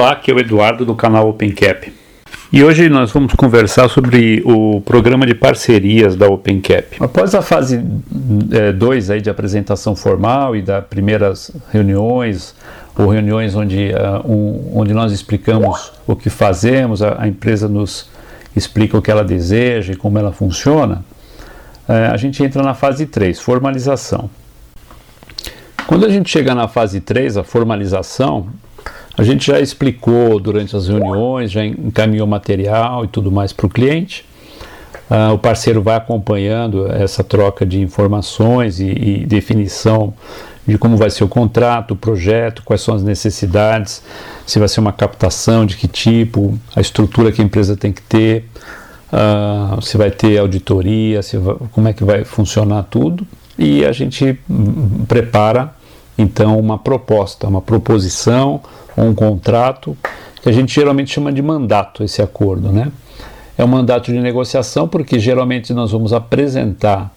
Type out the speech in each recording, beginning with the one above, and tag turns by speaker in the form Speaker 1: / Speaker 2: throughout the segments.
Speaker 1: Olá, aqui é o Eduardo do canal OpenCap. E hoje nós vamos conversar sobre o programa de parcerias da OpenCap. Após a fase 2 é, de apresentação formal e das primeiras reuniões, ou reuniões onde, uh, um, onde nós explicamos o que fazemos, a, a, empresa nos explica o que ela deseja e como ela funciona, uh, a gente entra na fase 3, formalização. Quando a gente chega na fase 3, a formalização, a gente já explicou durante as reuniões, já encaminhou material e tudo mais para o cliente. Uh, o parceiro vai acompanhando essa troca de informações e, e, definição de como vai ser o contrato, o projeto, quais são as necessidades, se vai ser uma captação, de que tipo, a estrutura que a empresa tem que ter, uh, se vai ter auditoria, se vai, como é que vai funcionar tudo. E a gente prepara então uma proposta, uma proposição um contrato, que a gente geralmente chama de mandato, esse acordo, né? É um mandato de negociação porque geralmente nós vamos apresentar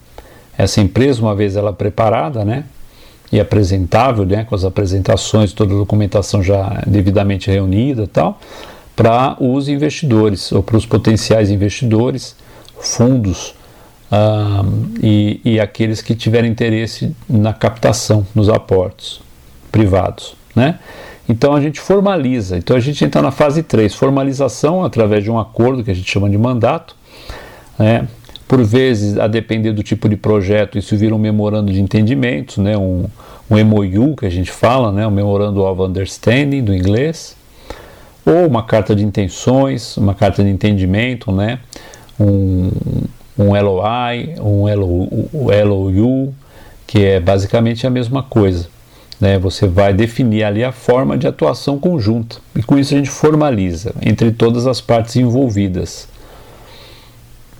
Speaker 1: essa empresa uma vez ela preparada, né? E apresentável, né? Com as apresentações, toda a documentação já devidamente reunida, tal, para os investidores ou para os potenciais investidores, fundos ah, e, e aqueles que tiverem interesse na captação, nos aportes privados, né? Então a gente formaliza. Então a gente entra na fase 3, formalização através de um acordo que a gente chama de mandato. Né? Por vezes, a depender do tipo de projeto, isso vira um memorando de entendimentos, né? um, um MOU que a gente fala, né? um Memorando of Understanding do inglês, ou uma carta de intenções, uma carta de entendimento, né? um, um LOI, um LOU, que é basicamente a mesma coisa. Né? Você vai definir ali a forma de atuação conjunta e com isso a gente formaliza entre todas as partes envolvidas.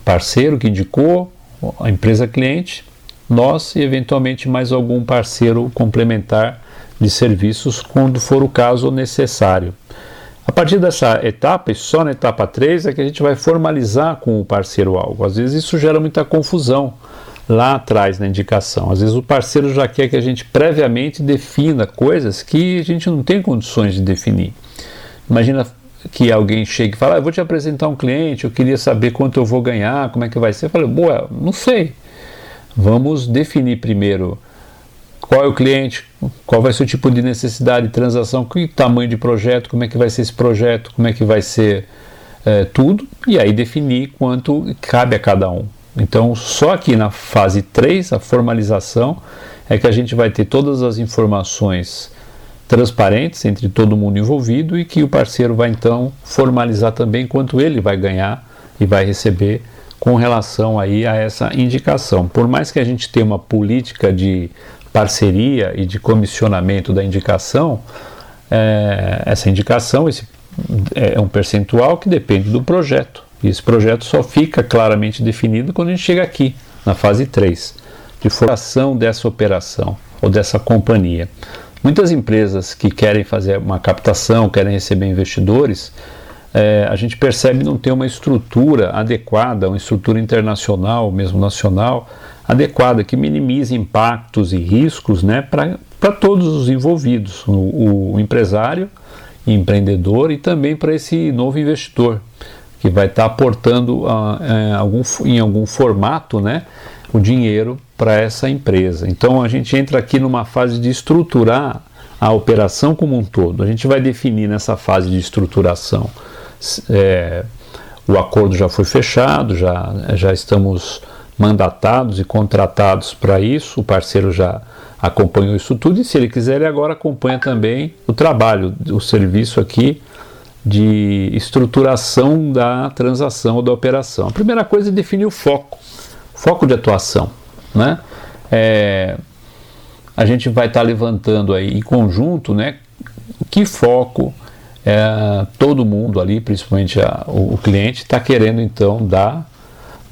Speaker 1: Parceiro que indicou, a empresa cliente, nós e eventualmente mais algum parceiro complementar de serviços quando for o caso necessário. A partir dessa etapa, e só na etapa 3, é que a gente vai formalizar com o parceiro algo. Às vezes isso gera muita confusão lá atrás na indicação. Às vezes o parceiro já quer que a gente previamente defina coisas que a gente não tem condições de definir. Imagina que alguém chegue e fala, ah, eu vou te apresentar um cliente, eu queria saber quanto eu vou ganhar, como é que vai ser. Eu falei, boa, não sei. Vamos definir primeiro qual é o cliente, qual vai ser o tipo de necessidade de transação, que tamanho de projeto, como é que vai ser esse projeto, como é que vai ser é, tudo, e aí definir quanto cabe a cada um. Então, só aqui na fase 3, a formalização, é que a gente vai ter todas as informações transparentes entre todo mundo envolvido e que o parceiro vai então formalizar também quanto ele vai ganhar e vai receber com relação aí a essa indicação. Por mais que a gente tenha uma política de parceria e de comissionamento da indicação, é, essa indicação esse, é um percentual que depende do projeto. E esse projeto só fica claramente definido quando a gente chega aqui, na fase 3, de formação dessa operação ou dessa companhia. Muitas empresas que querem fazer uma captação, querem receber investidores, é, a gente percebe não ter uma estrutura adequada, uma estrutura internacional, mesmo nacional, adequada, que minimize impactos e riscos né, para todos os envolvidos, o, o empresário, empreendedor e também para esse novo investidor que vai estar tá aportando uh, em, algum, em algum formato né, o dinheiro para essa empresa. Então a gente entra aqui numa fase de estruturar a operação como um todo. A gente vai definir nessa fase de estruturação. É, o acordo já foi fechado, já, já estamos mandatados e contratados para isso, o parceiro já acompanhou isso tudo e se ele quiser ele agora acompanha também o trabalho, o serviço aqui de estruturação da transação ou da operação. A primeira coisa é definir o foco, foco de atuação. Né? É, a gente vai estar tá levantando aí em conjunto né, que foco é, todo mundo ali, principalmente a, o, o, cliente, está querendo então dar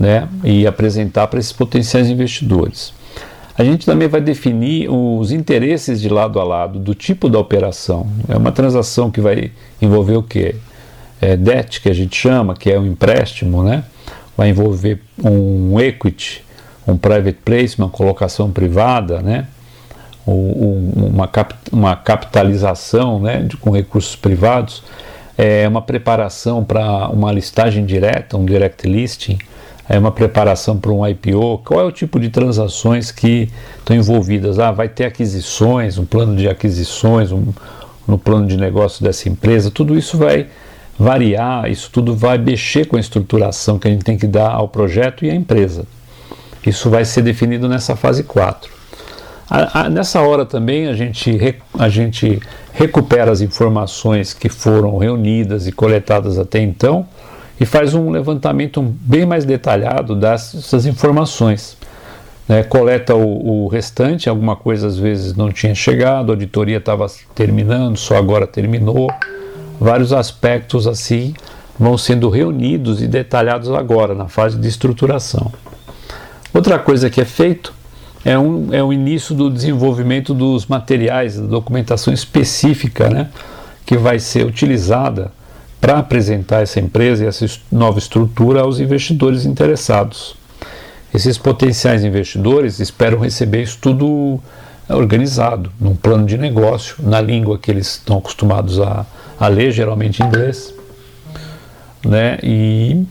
Speaker 1: né, e apresentar para esses potenciais investidores. A gente também vai definir os interesses de lado a lado do tipo da operação. É uma transação que vai envolver o quê? É, debt, que a gente chama, que é um empréstimo, né? vai envolver um equity, um private placement, colocação privada, né? uma, cap, uma capitalização né, de, com recursos privados, é uma preparação para uma listagem direta, um direct listing, é uma preparação para um IPO, qual é o tipo de transações que estão envolvidas? Ah, vai ter aquisições, um plano de aquisições, um, no plano de negócio dessa empresa, tudo isso vai variar, isso tudo vai mexer com a estruturação que a gente tem que dar ao projeto e à empresa. Isso vai ser definido nessa fase 4. A, a, nessa hora também a gente, a gente recupera as informações que foram reunidas e coletadas até então e faz um levantamento bem mais detalhado dessas informações. Né, coleta o, o, restante, alguma coisa às vezes não tinha chegado, a auditoria estava terminando, só agora terminou. Vários aspectos assim vão sendo reunidos e detalhados agora, na fase de estruturação. Outra coisa que é feito é, um, é o início do desenvolvimento dos materiais, da documentação específica, né, que vai ser utilizada para apresentar essa empresa e essa nova estrutura aos investidores interessados. Esses potenciais investidores esperam receber isso tudo organizado, num plano de negócio, na língua que eles estão acostumados a, a ler, geralmente em inglês. Né? E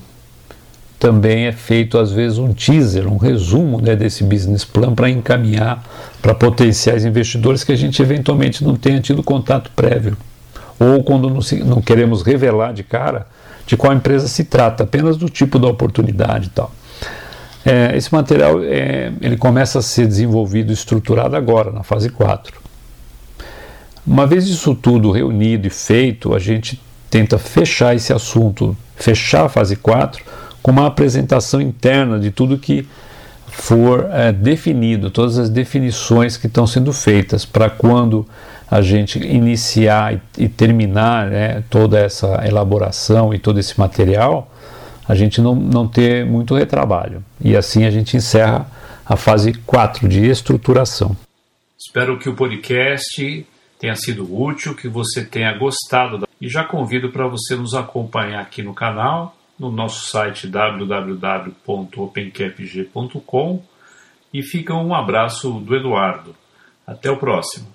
Speaker 1: também é feito às vezes um teaser, um resumo né, desse business plan para encaminhar para potenciais investidores que a gente eventualmente não tenha tido contato prévio. Ou quando não, se, não queremos revelar de cara de qual empresa se trata, apenas do tipo da oportunidade e tal. É, esse material é, ele começa a ser desenvolvido estruturado agora, na fase 4. Uma vez isso tudo reunido e feito, a gente tenta fechar esse assunto, fechar a fase 4 com uma apresentação interna de tudo que for é, definido, todas as definições que estão sendo feitas para quando a gente iniciar e, e terminar né, toda essa elaboração e todo esse material, a gente não, não ter muito retrabalho. E assim a gente encerra a fase 4 de estruturação.
Speaker 2: Espero que o podcast tenha sido útil, que você tenha gostado. E já convido para você nos acompanhar aqui no canal no nosso site www.opencapg.com e fica um abraço do Eduardo. Até o próximo.